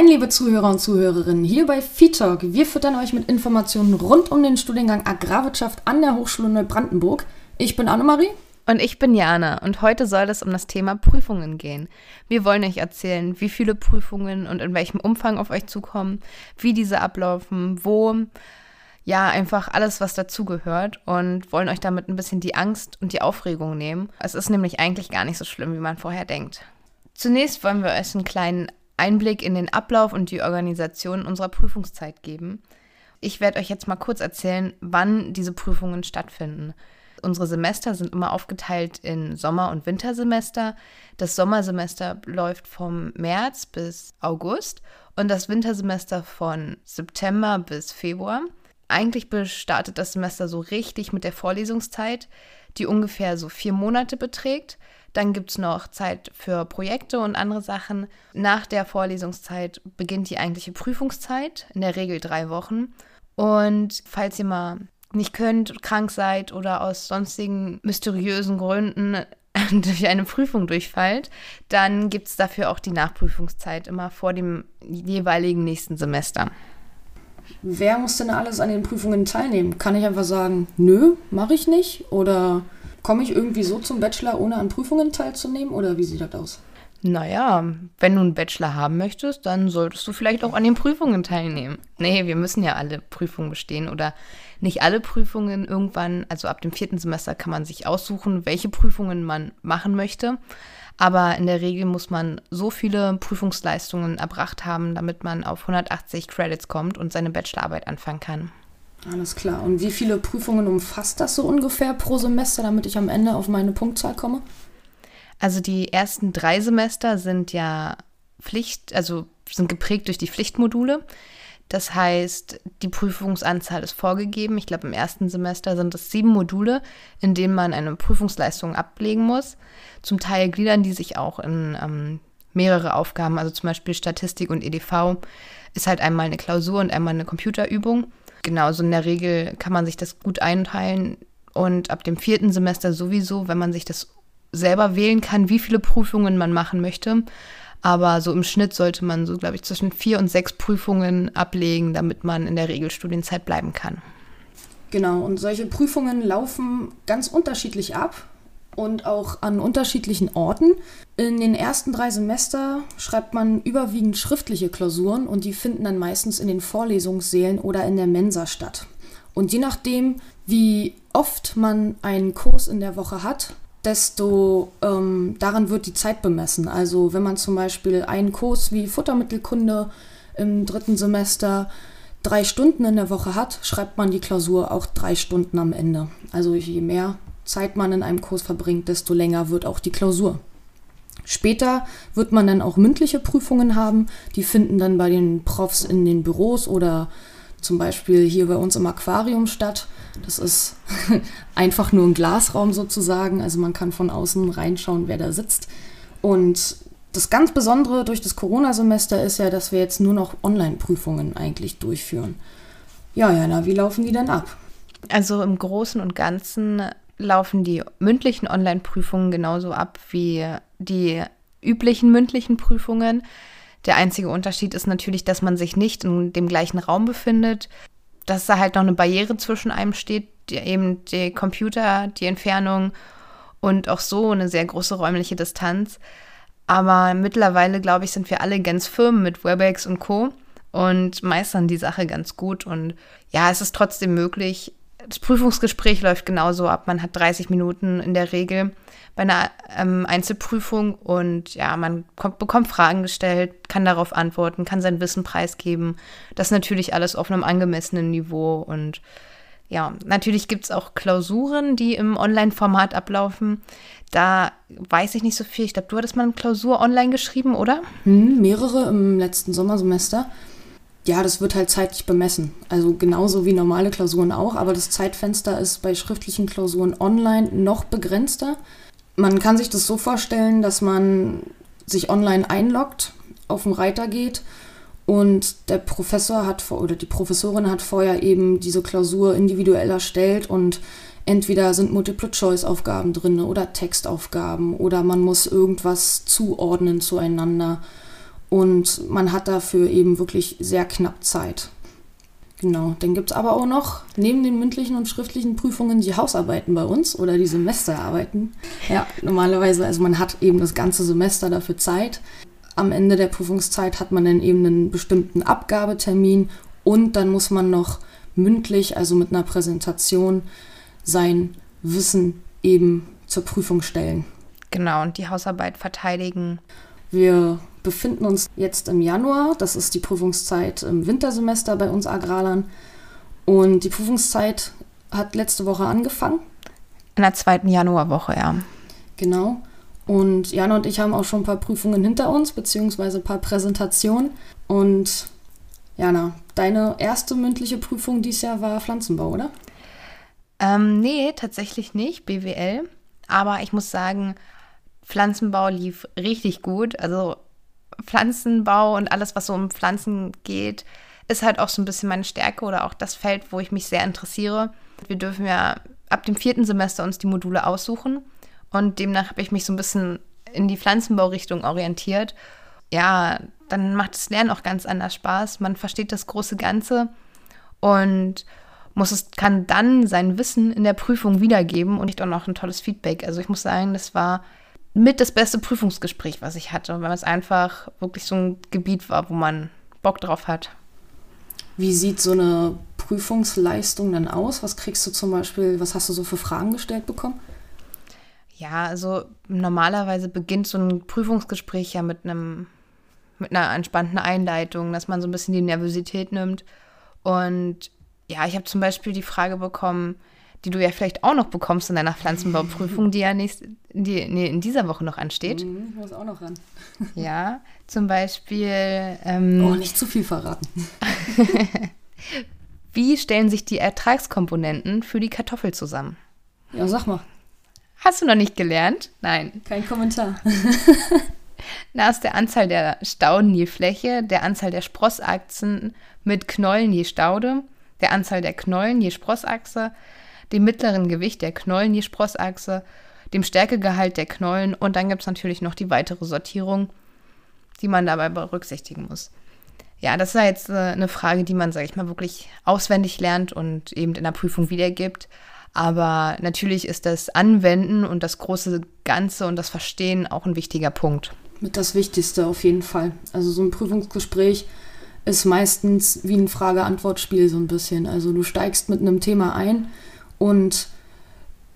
Moin, liebe Zuhörer und Zuhörerinnen, hier bei FeedTalk. Wir füttern euch mit Informationen rund um den Studiengang Agrarwirtschaft an der Hochschule Neubrandenburg. Ich bin Annemarie. Und ich bin Jana und heute soll es um das Thema Prüfungen gehen. Wir wollen euch erzählen, wie viele Prüfungen und in welchem Umfang auf euch zukommen, wie diese ablaufen, wo, ja, einfach alles, was dazugehört und wollen euch damit ein bisschen die Angst und die Aufregung nehmen. Es ist nämlich eigentlich gar nicht so schlimm, wie man vorher denkt. Zunächst wollen wir euch einen kleinen Einblick in den Ablauf und die Organisation unserer Prüfungszeit geben. Ich werde euch jetzt mal kurz erzählen, wann diese Prüfungen stattfinden. Unsere Semester sind immer aufgeteilt in Sommer- und Wintersemester. Das Sommersemester läuft vom März bis August und das Wintersemester von September bis Februar. Eigentlich startet das Semester so richtig mit der Vorlesungszeit, die ungefähr so vier Monate beträgt. Dann gibt es noch Zeit für Projekte und andere Sachen. Nach der Vorlesungszeit beginnt die eigentliche Prüfungszeit, in der Regel drei Wochen. Und falls ihr mal nicht könnt, krank seid oder aus sonstigen mysteriösen Gründen durch eine Prüfung durchfallt, dann gibt es dafür auch die Nachprüfungszeit immer vor dem jeweiligen nächsten Semester. Wer muss denn alles an den Prüfungen teilnehmen? Kann ich einfach sagen, nö, mache ich nicht? Oder Komme ich irgendwie so zum Bachelor, ohne an Prüfungen teilzunehmen oder wie sieht das aus? Naja, wenn du einen Bachelor haben möchtest, dann solltest du vielleicht auch an den Prüfungen teilnehmen. Nee, wir müssen ja alle Prüfungen bestehen oder nicht alle Prüfungen irgendwann, also ab dem vierten Semester kann man sich aussuchen, welche Prüfungen man machen möchte. Aber in der Regel muss man so viele Prüfungsleistungen erbracht haben, damit man auf 180 Credits kommt und seine Bachelorarbeit anfangen kann. Alles klar. Und wie viele Prüfungen umfasst das so ungefähr pro Semester, damit ich am Ende auf meine Punktzahl komme? Also die ersten drei Semester sind ja Pflicht, also sind geprägt durch die Pflichtmodule. Das heißt, die Prüfungsanzahl ist vorgegeben. Ich glaube, im ersten Semester sind es sieben Module, in denen man eine Prüfungsleistung ablegen muss. Zum Teil gliedern die sich auch in ähm, mehrere Aufgaben, also zum Beispiel Statistik und EDV ist halt einmal eine Klausur und einmal eine Computerübung. Genau, so in der Regel kann man sich das gut einteilen und ab dem vierten Semester sowieso, wenn man sich das selber wählen kann, wie viele Prüfungen man machen möchte. Aber so im Schnitt sollte man so, glaube ich, zwischen vier und sechs Prüfungen ablegen, damit man in der Regelstudienzeit bleiben kann. Genau, und solche Prüfungen laufen ganz unterschiedlich ab und auch an unterschiedlichen Orten. In den ersten drei Semester schreibt man überwiegend schriftliche Klausuren und die finden dann meistens in den Vorlesungssälen oder in der Mensa statt. Und je nachdem, wie oft man einen Kurs in der Woche hat, desto ähm, daran wird die Zeit bemessen. Also wenn man zum Beispiel einen Kurs wie Futtermittelkunde im dritten Semester drei Stunden in der Woche hat, schreibt man die Klausur auch drei Stunden am Ende. Also je mehr Zeit man in einem Kurs verbringt, desto länger wird auch die Klausur. Später wird man dann auch mündliche Prüfungen haben. Die finden dann bei den Profs in den Büros oder zum Beispiel hier bei uns im Aquarium statt. Das ist einfach nur ein Glasraum sozusagen. Also man kann von außen reinschauen, wer da sitzt. Und das ganz Besondere durch das Corona-Semester ist ja, dass wir jetzt nur noch Online-Prüfungen eigentlich durchführen. Ja, Jana, wie laufen die denn ab? Also im Großen und Ganzen laufen die mündlichen Online-Prüfungen genauso ab wie die üblichen mündlichen Prüfungen. Der einzige Unterschied ist natürlich, dass man sich nicht in dem gleichen Raum befindet, dass da halt noch eine Barriere zwischen einem steht, die, eben der Computer, die Entfernung und auch so eine sehr große räumliche Distanz. Aber mittlerweile, glaube ich, sind wir alle ganz firm mit WebEx und Co. und meistern die Sache ganz gut. Und ja, es ist trotzdem möglich, das Prüfungsgespräch läuft genauso ab. Man hat 30 Minuten in der Regel bei einer ähm, Einzelprüfung und ja, man kommt, bekommt Fragen gestellt, kann darauf antworten, kann sein Wissen preisgeben. Das natürlich alles auf einem angemessenen Niveau und ja, natürlich gibt es auch Klausuren, die im Online-Format ablaufen. Da weiß ich nicht so viel. Ich glaube, du hattest mal eine Klausur online geschrieben, oder? Hm, mehrere im letzten Sommersemester ja, das wird halt zeitlich bemessen. Also genauso wie normale Klausuren auch, aber das Zeitfenster ist bei schriftlichen Klausuren online noch begrenzter. Man kann sich das so vorstellen, dass man sich online einloggt, auf den Reiter geht und der Professor hat oder die Professorin hat vorher eben diese Klausur individuell erstellt und entweder sind Multiple-Choice-Aufgaben drin oder Textaufgaben oder man muss irgendwas zuordnen zueinander und man hat dafür eben wirklich sehr knapp Zeit. Genau, dann gibt es aber auch noch neben den mündlichen und schriftlichen Prüfungen die Hausarbeiten bei uns oder die Semesterarbeiten. Ja, normalerweise, also man hat eben das ganze Semester dafür Zeit. Am Ende der Prüfungszeit hat man dann eben einen bestimmten Abgabetermin und dann muss man noch mündlich, also mit einer Präsentation, sein Wissen eben zur Prüfung stellen. Genau, und die Hausarbeit verteidigen. Wir befinden uns jetzt im Januar. Das ist die Prüfungszeit im Wintersemester bei uns Agrarlern. Und die Prüfungszeit hat letzte Woche angefangen. In der zweiten Januarwoche, ja. Genau. Und Jana und ich haben auch schon ein paar Prüfungen hinter uns, beziehungsweise ein paar Präsentationen. Und Jana, deine erste mündliche Prüfung dieses Jahr war Pflanzenbau, oder? Ähm, nee, tatsächlich nicht, BWL. Aber ich muss sagen, Pflanzenbau lief richtig gut. Also Pflanzenbau und alles, was so um Pflanzen geht, ist halt auch so ein bisschen meine Stärke oder auch das Feld, wo ich mich sehr interessiere. Wir dürfen ja ab dem vierten Semester uns die Module aussuchen und demnach habe ich mich so ein bisschen in die Pflanzenbaurichtung orientiert. Ja, dann macht das Lernen auch ganz anders Spaß. Man versteht das große Ganze und muss es, kann dann sein Wissen in der Prüfung wiedergeben und nicht auch noch ein tolles Feedback. Also ich muss sagen, das war mit das beste Prüfungsgespräch, was ich hatte, weil es einfach wirklich so ein Gebiet war, wo man Bock drauf hat. Wie sieht so eine Prüfungsleistung dann aus? Was kriegst du zum Beispiel, was hast du so für Fragen gestellt bekommen? Ja, also normalerweise beginnt so ein Prüfungsgespräch ja mit einem mit einer entspannten Einleitung, dass man so ein bisschen die Nervosität nimmt. Und ja, ich habe zum Beispiel die Frage bekommen, die du ja vielleicht auch noch bekommst in deiner Pflanzenbauprüfung, die ja nächst, die, nee, in dieser Woche noch ansteht. Mhm, ich muss auch noch ran. Ja, zum Beispiel. Ähm, oh, nicht zu viel verraten. Wie stellen sich die Ertragskomponenten für die Kartoffel zusammen? Ja, sag mal. Hast du noch nicht gelernt? Nein. Kein Kommentar. Na, aus der Anzahl der Stauden je Fläche, der Anzahl der Sprossachsen mit Knollen je Staude, der Anzahl der Knollen je Sprossachse, dem mittleren Gewicht der Knollen je Sprossachse, dem Stärkegehalt der Knollen und dann gibt es natürlich noch die weitere Sortierung, die man dabei berücksichtigen muss. Ja, das ist jetzt äh, eine Frage, die man, sage ich mal, wirklich auswendig lernt und eben in der Prüfung wiedergibt. Aber natürlich ist das Anwenden und das große Ganze und das Verstehen auch ein wichtiger Punkt. Mit das Wichtigste auf jeden Fall. Also so ein Prüfungsgespräch ist meistens wie ein Frage-Antwort-Spiel so ein bisschen. Also du steigst mit einem Thema ein und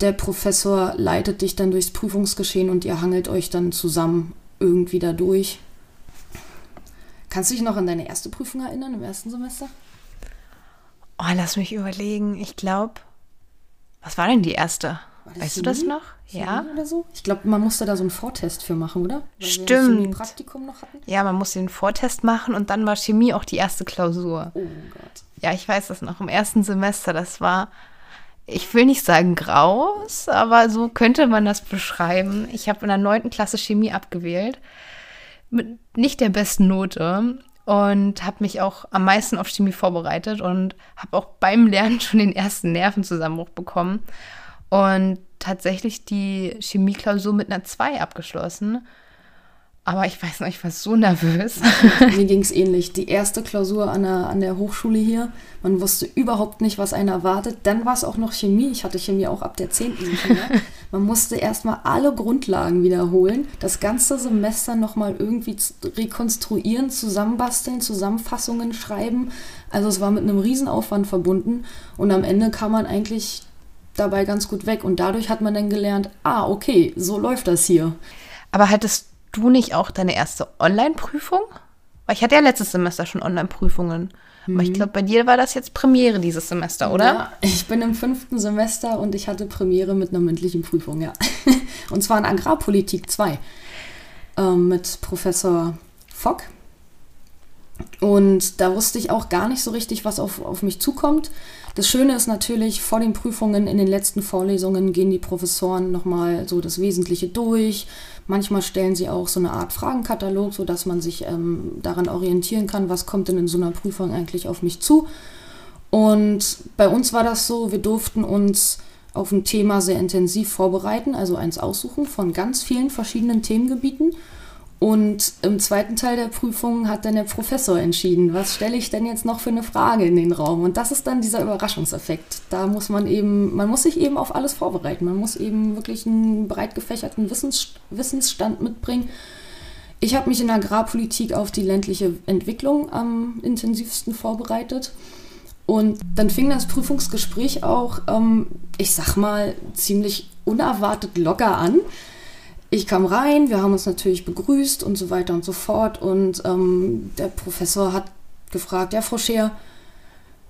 der Professor leitet dich dann durchs Prüfungsgeschehen und ihr hangelt euch dann zusammen irgendwie da durch. Kannst du dich noch an deine erste Prüfung erinnern im ersten Semester? Oh, lass mich überlegen. Ich glaube, was war denn die erste? Weißt du das noch? Chemie ja. Oder so? Ich glaube, man musste da so einen Vortest für machen, oder? Weil Stimmt. Praktikum noch hatten. Ja, man musste den Vortest machen und dann war Chemie auch die erste Klausur. Oh Gott. Ja, ich weiß das noch. Im ersten Semester, das war, ich will nicht sagen graus, aber so könnte man das beschreiben. Ich habe in der neunten Klasse Chemie abgewählt. Mit nicht der besten Note und habe mich auch am meisten auf Chemie vorbereitet und habe auch beim Lernen schon den ersten Nervenzusammenbruch bekommen und tatsächlich die Chemieklausur mit einer 2 abgeschlossen. Aber ich weiß noch, ich war so nervös. Mir ging es ähnlich. Die erste Klausur an der, an der Hochschule hier, man wusste überhaupt nicht, was einen erwartet. Dann war es auch noch Chemie. Ich hatte Chemie auch ab der 10. Man musste erstmal alle Grundlagen wiederholen, das ganze Semester nochmal irgendwie rekonstruieren, zusammenbasteln, Zusammenfassungen schreiben. Also es war mit einem Riesenaufwand verbunden und am Ende kam man eigentlich dabei ganz gut weg und dadurch hat man dann gelernt, ah, okay, so läuft das hier. Aber hattest du nicht auch deine erste Online-Prüfung? Weil ich hatte ja letztes Semester schon Online-Prüfungen. Mhm. Aber ich mhm. glaube, bei dir war das jetzt Premiere dieses Semester, oder? Ja, ich bin im fünften Semester und ich hatte Premiere mit einer mündlichen Prüfung, ja. Und zwar in Agrarpolitik 2 ähm, mit Professor Fock. Und da wusste ich auch gar nicht so richtig, was auf, auf mich zukommt. Das Schöne ist natürlich, vor den Prüfungen in den letzten Vorlesungen gehen die Professoren nochmal so das Wesentliche durch. Manchmal stellen sie auch so eine Art Fragenkatalog, sodass man sich ähm, daran orientieren kann, was kommt denn in so einer Prüfung eigentlich auf mich zu. Und bei uns war das so, wir durften uns auf ein Thema sehr intensiv vorbereiten, also eins aussuchen von ganz vielen verschiedenen Themengebieten. Und im zweiten Teil der Prüfung hat dann der Professor entschieden, was stelle ich denn jetzt noch für eine Frage in den Raum? Und das ist dann dieser Überraschungseffekt. Da muss man eben, man muss sich eben auf alles vorbereiten. Man muss eben wirklich einen breit gefächerten Wissens, Wissensstand mitbringen. Ich habe mich in Agrarpolitik auf die ländliche Entwicklung am intensivsten vorbereitet. Und dann fing das Prüfungsgespräch auch, ähm, ich sag mal, ziemlich unerwartet locker an ich kam rein, wir haben uns natürlich begrüßt und so weiter und so fort. Und ähm, der Professor hat gefragt, ja, Frau Scheer,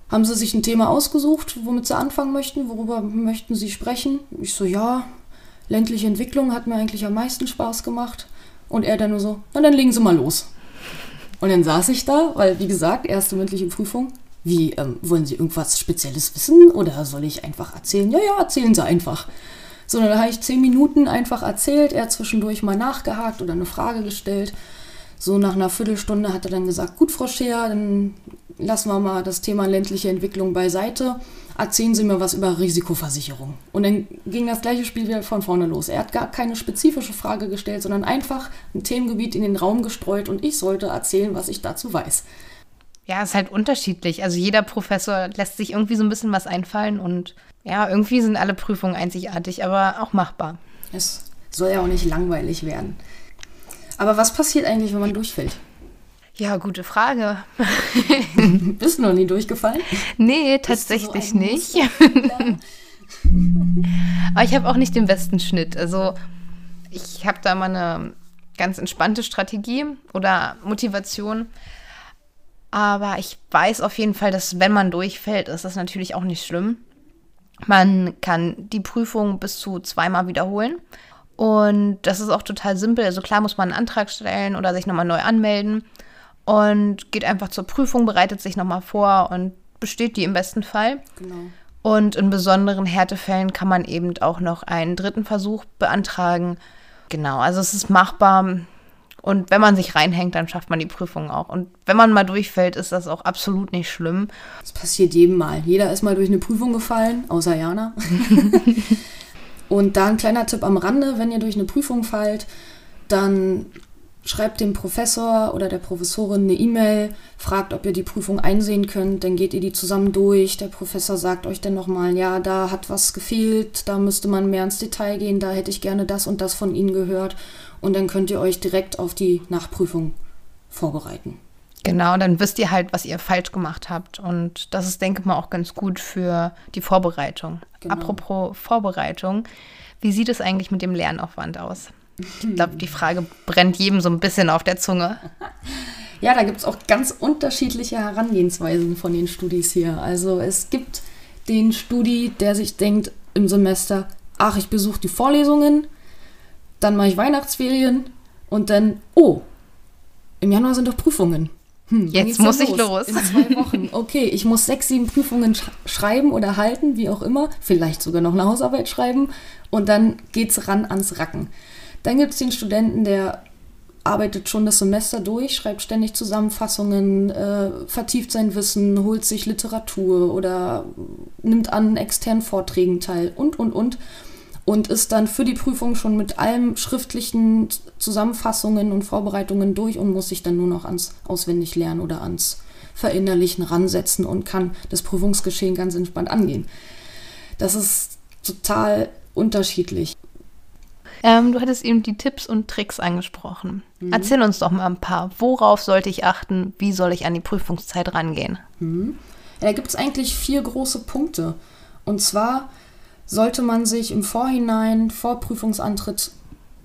haben Sie sich ein Thema ausgesucht, womit Sie anfangen möchten? Worüber möchten Sie sprechen? Ich so, ja, ländliche Entwicklung hat mir eigentlich am meisten Spaß gemacht. Und er dann nur so, na dann legen Sie mal los. Und dann saß ich da, weil, wie gesagt, erste mündliche Prüfung. Wie, ähm, wollen Sie irgendwas Spezielles wissen oder soll ich einfach erzählen? Ja, ja, erzählen Sie einfach. Sondern da habe ich zehn Minuten einfach erzählt, er zwischendurch mal nachgehakt oder eine Frage gestellt. So nach einer Viertelstunde hat er dann gesagt, gut, Frau Scheer, dann lassen wir mal das Thema ländliche Entwicklung beiseite. Erzählen Sie mir was über Risikoversicherung. Und dann ging das gleiche Spiel wieder von vorne los. Er hat gar keine spezifische Frage gestellt, sondern einfach ein Themengebiet in den Raum gestreut und ich sollte erzählen, was ich dazu weiß. Ja, es ist halt unterschiedlich. Also jeder Professor lässt sich irgendwie so ein bisschen was einfallen und ja, irgendwie sind alle Prüfungen einzigartig, aber auch machbar. Es soll ja auch nicht langweilig werden. Aber was passiert eigentlich, wenn man durchfällt? Ja, gute Frage. Bist du noch nie durchgefallen? Nee, tatsächlich so nicht. Aber ich habe auch nicht den besten Schnitt. Also ich habe da mal eine ganz entspannte Strategie oder Motivation. Aber ich weiß auf jeden Fall, dass wenn man durchfällt, ist das natürlich auch nicht schlimm. Man kann die Prüfung bis zu zweimal wiederholen. Und das ist auch total simpel. Also klar muss man einen Antrag stellen oder sich nochmal neu anmelden und geht einfach zur Prüfung, bereitet sich nochmal vor und besteht die im besten Fall. Genau. Und in besonderen Härtefällen kann man eben auch noch einen dritten Versuch beantragen. Genau, also es ist machbar. Und wenn man sich reinhängt, dann schafft man die Prüfung auch. Und wenn man mal durchfällt, ist das auch absolut nicht schlimm. Das passiert jedem Mal. Jeder ist mal durch eine Prüfung gefallen, außer Jana. und da ein kleiner Tipp am Rande, wenn ihr durch eine Prüfung fallt, dann schreibt dem Professor oder der Professorin eine E-Mail, fragt, ob ihr die Prüfung einsehen könnt, dann geht ihr die zusammen durch. Der Professor sagt euch dann nochmal, ja, da hat was gefehlt, da müsste man mehr ins Detail gehen, da hätte ich gerne das und das von Ihnen gehört und dann könnt ihr euch direkt auf die Nachprüfung vorbereiten. Genau, dann wisst ihr halt, was ihr falsch gemacht habt. Und das ist, denke ich mal, auch ganz gut für die Vorbereitung. Genau. Apropos Vorbereitung, wie sieht es eigentlich mit dem Lernaufwand aus? Ich glaube, die Frage brennt jedem so ein bisschen auf der Zunge. Ja, da gibt es auch ganz unterschiedliche Herangehensweisen von den Studis hier. Also es gibt den Studi, der sich denkt im Semester, ach, ich besuche die Vorlesungen, dann mache ich Weihnachtsferien und dann, oh, im Januar sind doch Prüfungen. Hm, Jetzt muss ich los. In zwei Wochen. Okay, ich muss sechs, sieben Prüfungen sch schreiben oder halten, wie auch immer. Vielleicht sogar noch eine Hausarbeit schreiben. Und dann geht's ran ans Racken. Dann gibt es den Studenten, der arbeitet schon das Semester durch, schreibt ständig Zusammenfassungen, äh, vertieft sein Wissen, holt sich Literatur oder nimmt an externen Vorträgen teil und, und, und und ist dann für die Prüfung schon mit allen schriftlichen Zusammenfassungen und Vorbereitungen durch und muss sich dann nur noch ans Auswendiglernen oder ans Verinnerlichen ransetzen und kann das Prüfungsgeschehen ganz entspannt angehen. Das ist total unterschiedlich. Ähm, du hattest eben die Tipps und Tricks angesprochen. Mhm. Erzähl uns doch mal ein paar. Worauf sollte ich achten? Wie soll ich an die Prüfungszeit rangehen? Mhm. Ja, da gibt es eigentlich vier große Punkte. Und zwar sollte man sich im Vorhinein, vor Prüfungsantritt,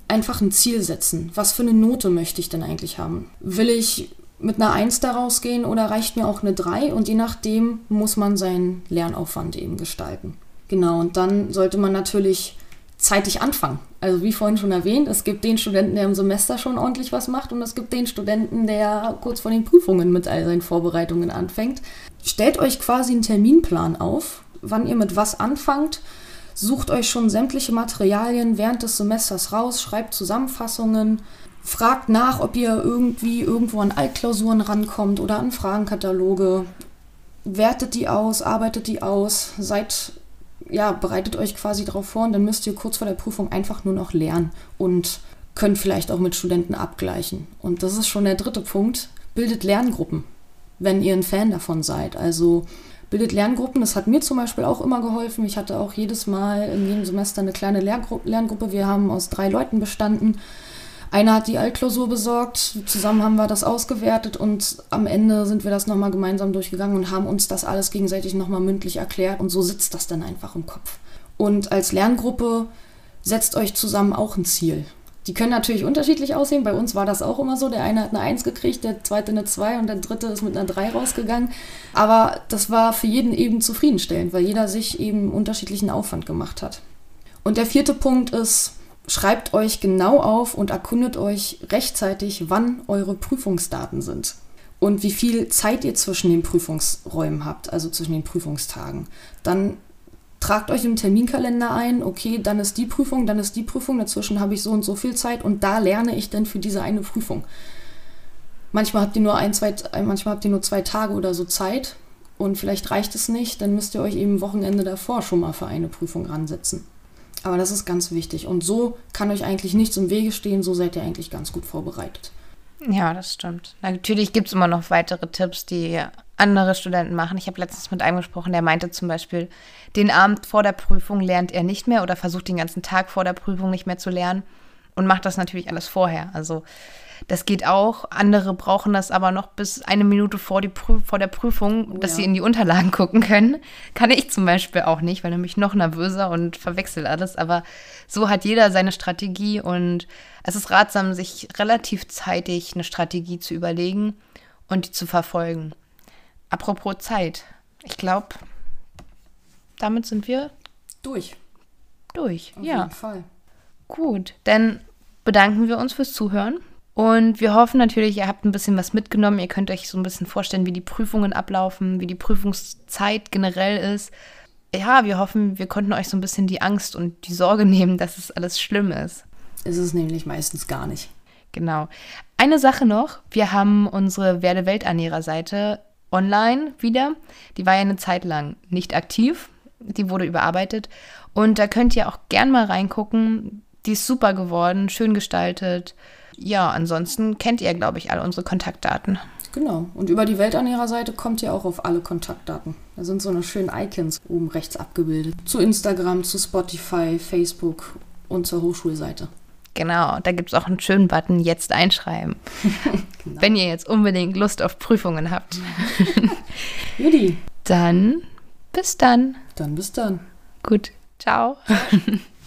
einfach ein Ziel setzen. Was für eine Note möchte ich denn eigentlich haben? Will ich mit einer 1 daraus gehen oder reicht mir auch eine 3? Und je nachdem muss man seinen Lernaufwand eben gestalten. Genau, und dann sollte man natürlich zeitig anfangen. Also wie vorhin schon erwähnt, es gibt den Studenten, der im Semester schon ordentlich was macht und es gibt den Studenten, der kurz vor den Prüfungen mit all seinen Vorbereitungen anfängt. Stellt euch quasi einen Terminplan auf, wann ihr mit was anfangt Sucht euch schon sämtliche Materialien während des Semesters raus, schreibt Zusammenfassungen, fragt nach, ob ihr irgendwie irgendwo an Altklausuren rankommt oder an Fragenkataloge. Wertet die aus, arbeitet die aus, seid, ja, bereitet euch quasi darauf vor und dann müsst ihr kurz vor der Prüfung einfach nur noch lernen und könnt vielleicht auch mit Studenten abgleichen. Und das ist schon der dritte Punkt. Bildet Lerngruppen, wenn ihr ein Fan davon seid. Also bildet Lerngruppen. Das hat mir zum Beispiel auch immer geholfen. Ich hatte auch jedes Mal in jedem Semester eine kleine Lerngru Lerngruppe. Wir haben aus drei Leuten bestanden. Einer hat die Altklausur besorgt, zusammen haben wir das ausgewertet und am Ende sind wir das nochmal gemeinsam durchgegangen und haben uns das alles gegenseitig nochmal mündlich erklärt und so sitzt das dann einfach im Kopf. Und als Lerngruppe setzt euch zusammen auch ein Ziel. Die können natürlich unterschiedlich aussehen. Bei uns war das auch immer so. Der eine hat eine 1 gekriegt, der zweite eine 2 und der dritte ist mit einer 3 rausgegangen. Aber das war für jeden eben zufriedenstellend, weil jeder sich eben unterschiedlichen Aufwand gemacht hat. Und der vierte Punkt ist, schreibt euch genau auf und erkundet euch rechtzeitig, wann eure Prüfungsdaten sind und wie viel Zeit ihr zwischen den Prüfungsräumen habt, also zwischen den Prüfungstagen. Dann tragt euch im Terminkalender ein, okay, dann ist die Prüfung, dann ist die Prüfung, dazwischen habe ich so und so viel Zeit und da lerne ich dann für diese eine Prüfung. Manchmal habt ihr nur ein, zwei, manchmal habt ihr nur zwei Tage oder so Zeit und vielleicht reicht es nicht, dann müsst ihr euch eben Wochenende davor schon mal für eine Prüfung ransetzen. Aber das ist ganz wichtig. Und so kann euch eigentlich nichts im Wege stehen, so seid ihr eigentlich ganz gut vorbereitet. Ja, das stimmt. Natürlich gibt es immer noch weitere Tipps, die andere Studenten machen. Ich habe letztens mit einem gesprochen, der meinte zum Beispiel, den Abend vor der Prüfung lernt er nicht mehr oder versucht den ganzen Tag vor der Prüfung nicht mehr zu lernen und macht das natürlich alles vorher. Also das geht auch. Andere brauchen das aber noch bis eine Minute vor, die Prüf vor der Prüfung, oh, dass ja. sie in die Unterlagen gucken können. Kann ich zum Beispiel auch nicht, weil nämlich noch nervöser und verwechsel alles. Aber so hat jeder seine Strategie und es ist ratsam, sich relativ zeitig eine Strategie zu überlegen und die zu verfolgen. Apropos Zeit. Ich glaube, damit sind wir durch. Durch, Auf ja. jeden Fall. Gut, dann bedanken wir uns fürs Zuhören. Und wir hoffen natürlich, ihr habt ein bisschen was mitgenommen. Ihr könnt euch so ein bisschen vorstellen, wie die Prüfungen ablaufen, wie die Prüfungszeit generell ist. Ja, wir hoffen, wir konnten euch so ein bisschen die Angst und die Sorge nehmen, dass es alles schlimm ist. Ist es nämlich meistens gar nicht. Genau. Eine Sache noch, wir haben unsere Werde Welternährer-Seite online wieder. Die war ja eine Zeit lang nicht aktiv. Die wurde überarbeitet. Und da könnt ihr auch gern mal reingucken. Die ist super geworden, schön gestaltet ja, ansonsten kennt ihr, glaube ich, alle unsere Kontaktdaten. Genau. Und über die Welternährer-Seite kommt ihr auch auf alle Kontaktdaten. Da sind so eine schönen Icons oben rechts abgebildet. Zu Instagram, zu Spotify, Facebook und zur Hochschulseite. Genau, da gibt es auch einen schönen Button, jetzt einschreiben. genau. Wenn ihr jetzt unbedingt Lust auf Prüfungen habt. Judy. Dann bis dann. Dann bis dann. Gut. Ciao.